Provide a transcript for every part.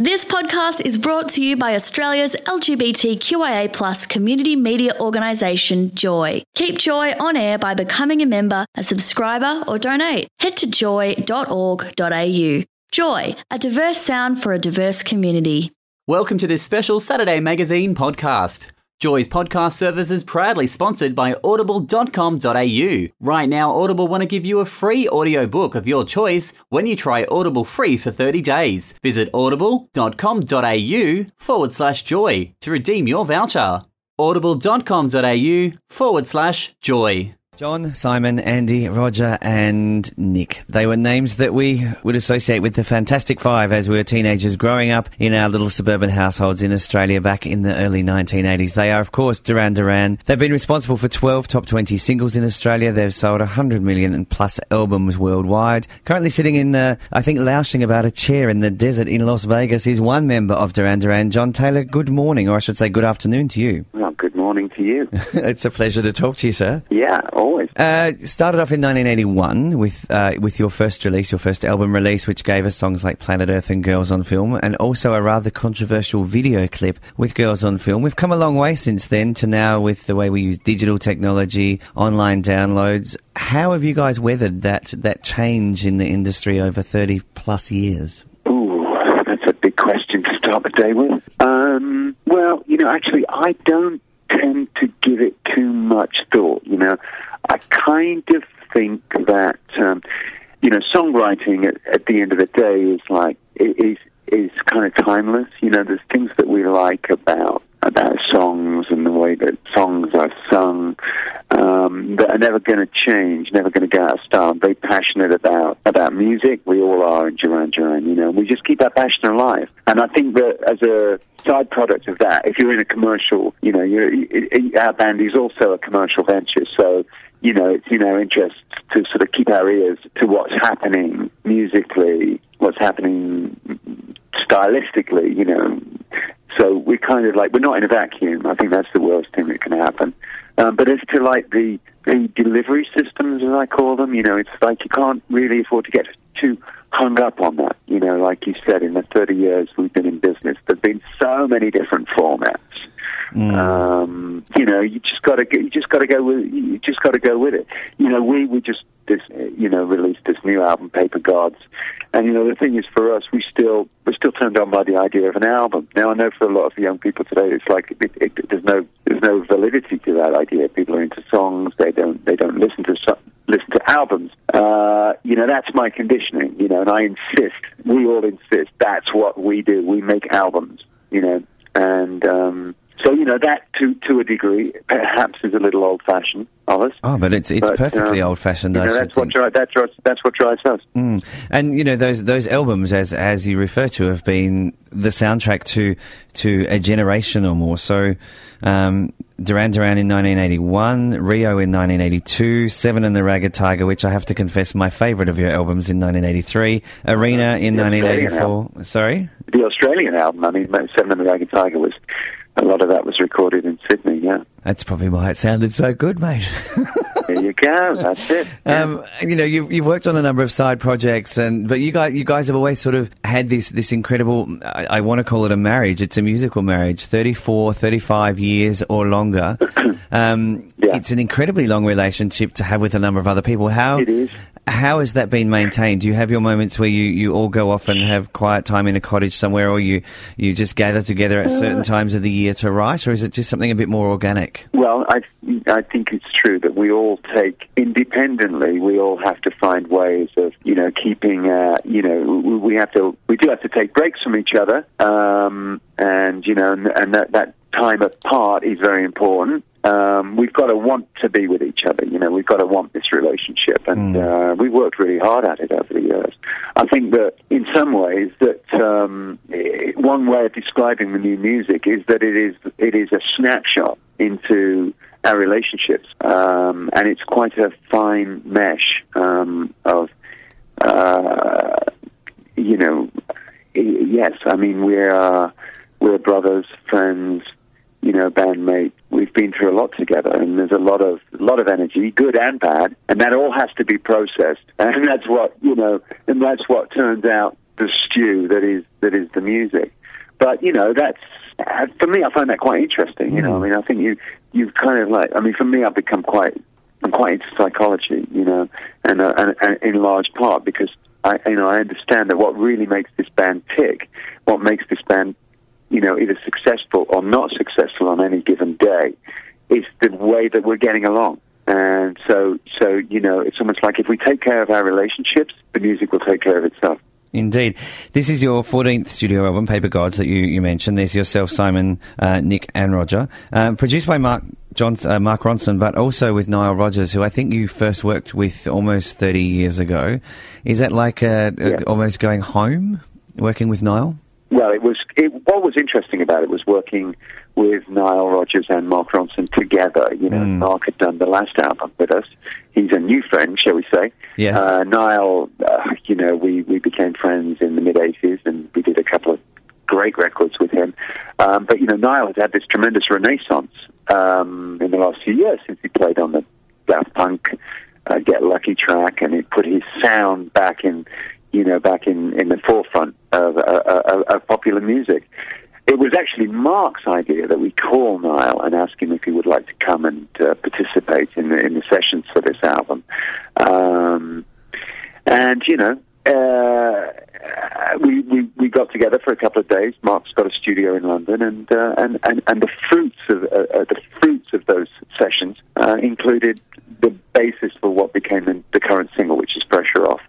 This podcast is brought to you by Australia's LGBTQIA plus community media organisation, Joy. Keep Joy on air by becoming a member, a subscriber, or donate. Head to joy.org.au. Joy, a diverse sound for a diverse community. Welcome to this special Saturday Magazine podcast. Joy's podcast service is proudly sponsored by audible.com.au. Right now, Audible want to give you a free audiobook of your choice when you try Audible free for 30 days. Visit audible.com.au forward slash joy to redeem your voucher. audible.com.au forward slash joy. John, Simon, Andy, Roger, and Nick. They were names that we would associate with the Fantastic Five as we were teenagers growing up in our little suburban households in Australia back in the early 1980s. They are, of course, Duran Duran. They've been responsible for 12 top 20 singles in Australia. They've sold 100 million and plus albums worldwide. Currently sitting in, uh, I think, lounging about a chair in the desert in Las Vegas is one member of Duran Duran, John Taylor. Good morning, or I should say good afternoon to you. Morning to you. it's a pleasure to talk to you, sir. Yeah, always. Uh, started off in 1981 with uh, with your first release, your first album release, which gave us songs like Planet Earth and Girls on Film, and also a rather controversial video clip with Girls on Film. We've come a long way since then to now with the way we use digital technology, online downloads. How have you guys weathered that that change in the industry over 30 plus years? Ooh, that's a big question to start the day with. Um, well, you know, actually, I don't tend to give it too much thought. You know, I kind of think that um, you know songwriting at, at the end of the day is like is is kind of timeless. You know, there's things that we like about about songs that songs are sung um, that are never going to change, never going to go out of style. I'm very passionate about about music. We all are in Duran Duran. You know, we just keep that passion alive. And I think that as a side product of that, if you're in a commercial, you know, you're, our band is also a commercial venture. So you know, it's in our interest to sort of keep our ears to what's happening musically, what's happening stylistically, you know. So we're kind of like, we're not in a vacuum. I think that's the worst thing that can happen. Um, but as to like the, the delivery systems, as I call them, you know, it's like you can't really afford to get too hung up on that. You know, like you said, in the 30 years we've been in business, there've been so many different formats. Mm. Um, you know, you just got to you just got to go with you just got to go with it. You know, we we just this you know released this new album, Paper Gods, and you know the thing is for us, we still we're still turned on by the idea of an album. Now I know for a lot of young people today, it's like it, it, there's no there's no validity to that idea. People are into songs; they don't they don't listen to listen to albums. Uh, you know, that's my conditioning. You know, and I insist. We all insist. That's what we do. We make albums. You know, and um, so you know that to to a degree perhaps is a little old fashioned of us. Oh, but it's it's but, perfectly um, old fashioned. You know, that's what dri- that's that's what drives us. Mm. And you know those those albums, as as you refer to, have been the soundtrack to to a generation or more. So. Um, Duran Duran in 1981, Rio in 1982, Seven and the Ragged Tiger, which I have to confess my favourite of your albums in 1983, Arena in the 1984. Sorry? The Australian album, I mean, Seven and the Ragged Tiger was a lot of that was recorded in Sydney. Yeah, that's probably why it sounded so good, mate. there you go. That's it. Yeah. Um, you know, you've you've worked on a number of side projects, and but you guys you guys have always sort of had this this incredible. I, I want to call it a marriage. It's a musical marriage, 34, 35 years or longer. um, yeah. It's an incredibly long relationship to have with a number of other people. How it is how has that been maintained? Do you have your moments where you, you all go off and have quiet time in a cottage somewhere, or you, you just gather together at certain uh. times of the year to write, or is it just something a bit more organic? Well, I, I think it's true that we all take independently. We all have to find ways of, you know, keeping, uh, you know, we have to, we do have to take breaks from each other, um, and you know, and, and that, that time apart is very important um, we've got to want to be with each other. You know, we've got to want this relationship, and mm. uh, we've worked really hard at it over the years. I think that in some ways, that um, one way of describing the new music is that it is it is a snapshot into our relationships, um, and it's quite a fine mesh um, of, uh, you know, yes, I mean we're we're brothers, friends, you know, bandmate. We've been through a lot together, and there's a lot of a lot of energy, good and bad, and that all has to be processed. And that's what you know, and that's what turns out the stew that is that is the music. But you know, that's uh, for me. I find that quite interesting. You know, I mean, I think you you've kind of like. I mean, for me, I've become quite. I'm quite into psychology. You know, and uh, and, and in large part because I you know I understand that what really makes this band tick, what makes this band, you know, either successful or not successful on any given day, is the way that we're getting along. And so, so you know, it's almost like if we take care of our relationships, the music will take care of itself. Indeed. This is your 14th studio album, Paper Gods, that you, you mentioned. There's yourself, Simon, uh, Nick, and Roger. Um, produced by Mark John, uh, Mark Ronson, but also with Nile Rodgers, who I think you first worked with almost 30 years ago. Is that like uh, Yeah. almost going home, working with Nile? Well, it was. It, what was interesting about it was working with Nile Rodgers and Mark Ronson together. You know, Mark had done the last album with us. He's a new friend, shall we say? Yes. Uh, Nile, uh, you know, we we became friends in the mid '80s, and we did a couple of great records with him. Um, but you know, Nile has had this tremendous renaissance um, in the last few years since he played on the Daft Punk uh, Get Lucky track, and he put his sound back in, you know, back in, in the forefront of, uh, uh, of popular music. It was actually Mark's idea that we call Nile and ask him if he would like to come and uh, participate in the, in the sessions for this album. Um, and you know, uh, we, we we got together for a couple of days. Mark's got a studio in London, and and, and and the fruits of the fruits of those sessions included the basis for what became the, the current single, which is "Pressure Off."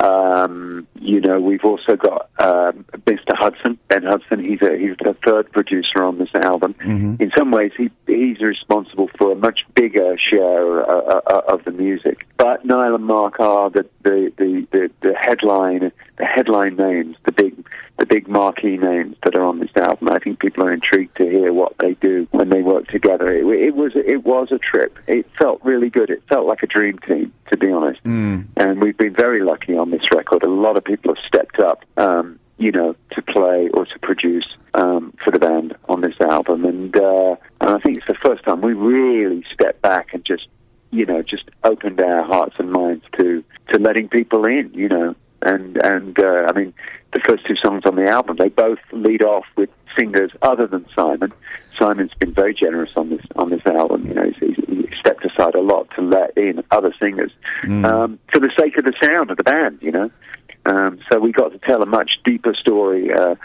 Um, you know, we've also got um, Mr. Hudson, Ben Hudson. He's a he's the third producer on this album. In some ways, he he's responsible for a much bigger share uh, uh, of the music. But Nile and Mark are the the, the, the the headline the headline names, the big the big marquee names that are on this album. I think people are intrigued to hear what they do when they work together. It, it was it was a trip. It felt really good. It felt like a dream team, to be honest. And we've been very lucky on this record. A lot of people have stepped up, um, you know, to play or to produce um, for the band on this album. And, uh, and I think it's the first time we really stepped back and just, you know, just opened our hearts and minds to to letting people in, you know. And and uh, I mean, the first two songs on the album, they both lead off with singers other than Simon. Simon's been very generous on this on this album. You know, he's, he's, he stepped aside a lot to let in other singers um, for the sake of the sound of the band. You know, um, so we got to tell a much deeper story. Uh,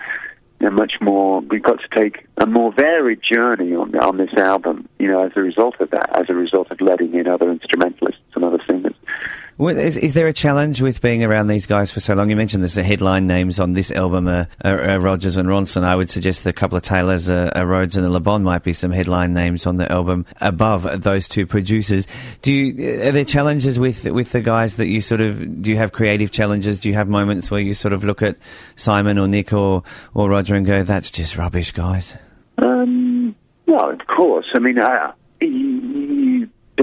a much more, we got to take a more varied journey on on this album. You know, as a result of that, as a result of letting in other instrumentalists and other singers. Well, is, is there a challenge with being around these guys for so long? You mentioned there's the headline names on this album are, are, are Rodgers and Ronson. I would suggest a couple of Taylors, uh, a Rhodes and a Le Bon might be some headline names on the album above those two producers. Do you, uh, are there challenges with, with the guys that you sort of, do you have creative challenges? Do you have moments where you sort of look at Simon or Nick or, or Roger and go, that's just rubbish, guys? Um, well, of course. I mean, I,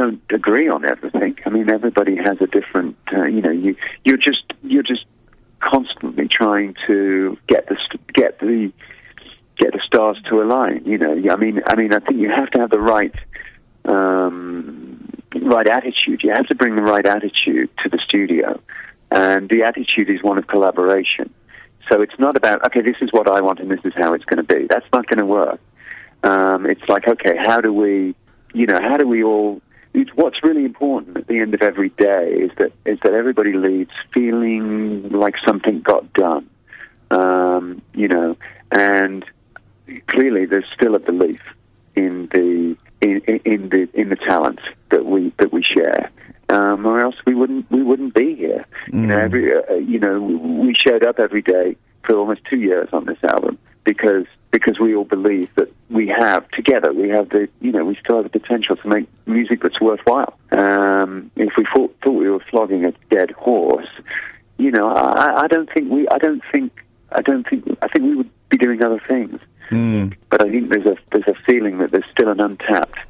don't agree on everything. I mean, everybody has a different. Uh, you know, you you're just you're just constantly trying to get the get the get the stars to align. You know, I mean, I mean, I think you have to have the right um, right attitude. You have to bring the right attitude to the studio, and the attitude is one of collaboration. So it's not about okay, this is what I want and this is how it's going to be. That's not going to work. Um, it's like okay, how do we, you know, how do we all? What's really important at the end of every day is that is that everybody leaves feeling like something got done. Um, you know, and clearly there's still a belief in the in, in, the in the talent that we that we share. Um, or else we wouldn't we wouldn't be here. You know, every uh, you know we showed up every day for almost two years on this album because because we all believe that we have together we have the you know we still have the potential to make music that's worthwhile. Um, if we thought, thought we were flogging a dead horse, you know, I, I don't think we I don't think I don't think I think we would be doing other things. But I think there's a there's a feeling that there's still an untapped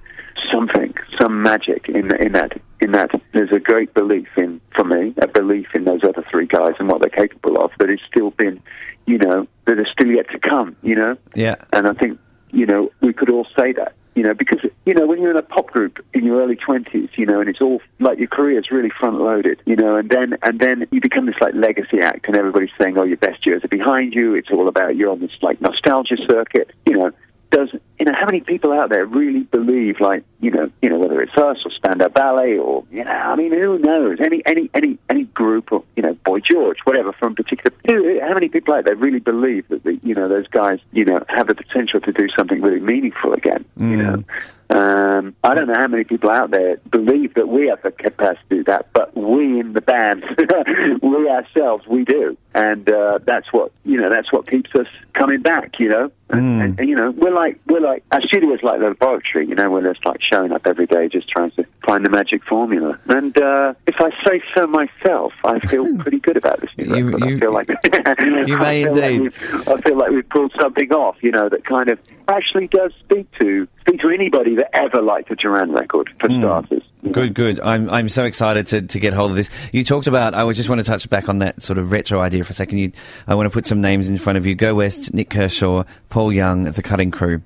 something, some magic in in that in that. There's a great belief in for me, a belief in those other three guys and what they're capable of that is still been, you know, that is still yet to come. You know, Yeah. and I think you know we could all say that you know, because you know when you're in a pop group in your early twenties, you know, and it's all like your career is really front loaded, you know, and then and then you become this like legacy act, and everybody's saying, oh, your best years are behind you. It's all about you're on this like nostalgia circuit, you know does you know how many people out there really believe like you know you know whether it's us or Spandau Ballet or you know I mean who knows any any any any group or you know Boy George whatever from particular how many people out there really believe that the, you know those guys you know have the potential to do something really meaningful again mm. you know um, I don't know how many people out there believe that we have the capacity to do that, but we in the band, we ourselves, we do, and uh, that's what you know. That's what keeps us coming back. You know, and, mm. and, and, you know, we're like we're like our studio is like the laboratory. You know, we're just like showing up every day, just trying to find the magic formula. And uh, if I say so myself, I feel pretty good about this new you, record. You, I feel like you may indeed. Like I feel like we've pulled something off. You know, that kind of actually does speak to speak to anybody that ever liked a Duran record, for mm. starters. Good, good. I'm I'm so excited to, to get hold of this. You talked about. I just want to touch back on that sort of retro idea for a second. You, I want to put some names in front of you. Go West, Nik Kershaw, Paul Young, the Cutting Crew,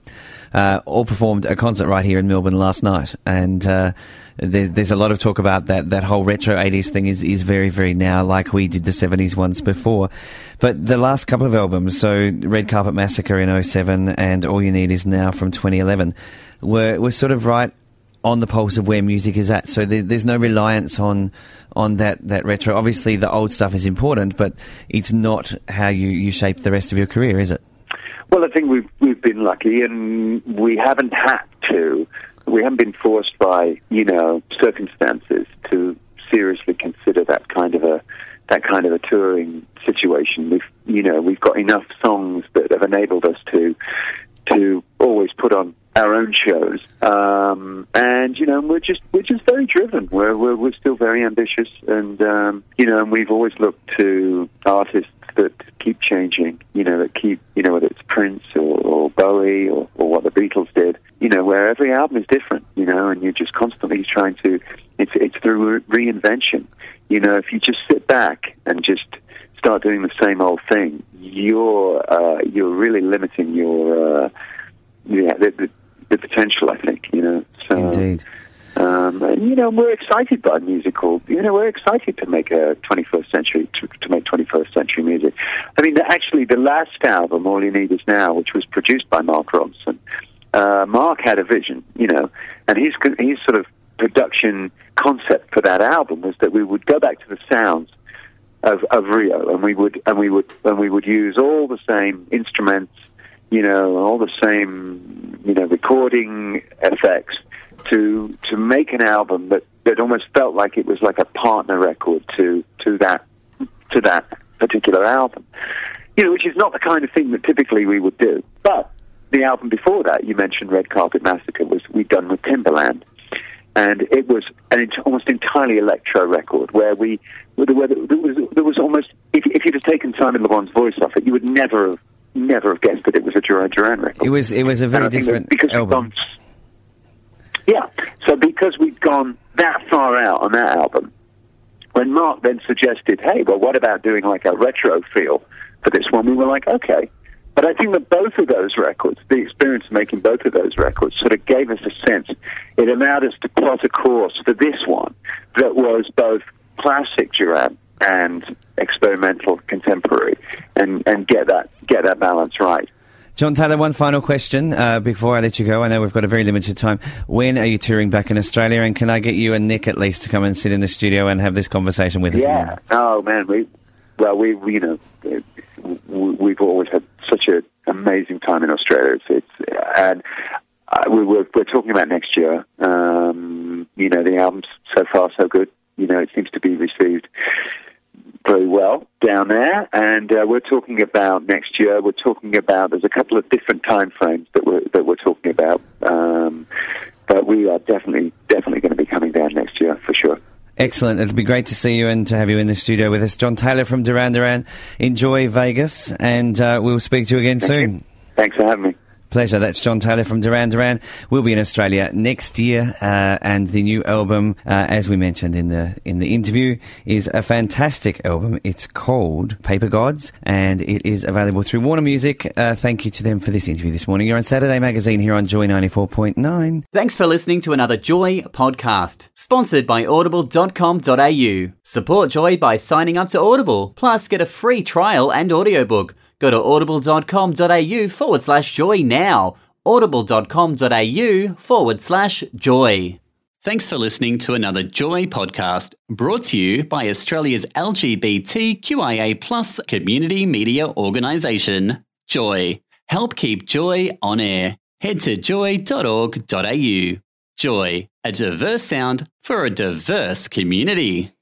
uh, all performed a concert right here in Melbourne last night, and. Uh, there's, there's a lot of talk about that. That whole retro 80s thing is, is very, very now, like we did the 70s once before. But the last couple of albums, so Red Carpet Massacre in 07 and All You Need Is Now from 2011, were, were sort of right on the pulse of where music is at. So there, there's no reliance on on that, that retro. Obviously, the old stuff is important, but it's not how you, you shape the rest of your career, is it? Well, I think we've we've been lucky, and we haven't had to. We haven't been forced by you know circumstances to seriously consider that kind of a that kind of a touring situation. We've you know we've got enough songs that have enabled us to to always put on our own shows, um, and you know we're just we're just very driven. We're we're, we're still very ambitious, and um, you know, and we've always looked to artists that keep changing. You know, that keep you know whether it's Prince or, or Bowie or, or what the Beatles did. You know, where every album is different. You know, and you're just constantly trying to. It's it's through reinvention. You know, if you just sit back and just start doing the same old thing, you're uh, you're really limiting your uh, yeah the, the, the potential. I think you know. So, Indeed. Um, and you know we're excited by musical. You know we're excited to make a 21st century to, to make 21st century music. I mean, actually, the last album, All You Need Is Now, which was produced by Mark Ronson, uh, Mark had a vision, you know, and his his sort of production concept for that album was that we would go back to the sounds of, of Rio, and we would and we would and we would use all the same instruments, you know, all the same you know recording effects to to make an album that, that almost felt like it was like a partner record to to that to that particular album. You know, which is not the kind of thing that typically we would do. But the album before that, you mentioned Red Carpet Massacre, was we'd done with Timbaland and it was an almost entirely electro record where we where there, was there was almost if, if you'd have taken Simon Le Bon's voice off it, you would never have never have guessed that it was a Duran Duran record. It was it was a very different because album. Gone, yeah, so because we'd gone that far out on that album, when Mark then suggested, "Hey, well, what about doing like a retro feel for this one?" We were like, "Okay." But I think that both of those records, the experience of making both of those records, sort of gave us a sense. It allowed us to plot a course for this one that was both classic Duran and experimental contemporary, and, and get that get that balance right. John Taylor, one final question uh, before I let you go. I know we've got a very limited time. When are you touring back in Australia, and can I get you and Nick at least to come and sit in the studio and have this conversation with us? Yeah. Again? Oh man, we well we you know we've always had such an amazing time in Australia. It's, it's and uh, we are we're talking about next year. Um, you know, the album's so far so good. You know, it seems to be received very well down there, and uh, we're talking about next year. We're talking about there's a couple of different time frames that we're that we're talking about, um, but we are definitely definitely going to be coming down next year for sure. Excellent. It'll be great to see you and to have you in the studio with us. John Taylor from Duran Duran. Enjoy Vegas, and uh, we'll speak to you again Thank soon. You. Thanks for having me. Pleasure. That's John Taylor from Duran Duran. We'll be in Australia next year, uh, and the new album, uh, as we mentioned in the in the interview, is a fantastic album. It's called Paper Gods, and it is available through Warner Music. Uh, thank you to them for this interview this morning. You're on Saturday Magazine here on Joy ninety four point nine. Thanks for listening to another Joy podcast, sponsored by Audible.com.au. Support Joy by signing up to Audible, plus get a free trial and audiobook. Go to audible.com.au forward slash joy now. audible.com.au forward slash joy. Thanks for listening to another Joy podcast brought to you by Australia's LGBTQIA plus community media organisation, Joy. Help keep Joy on air. Head to joy.org.au. Joy, a diverse sound for a diverse community.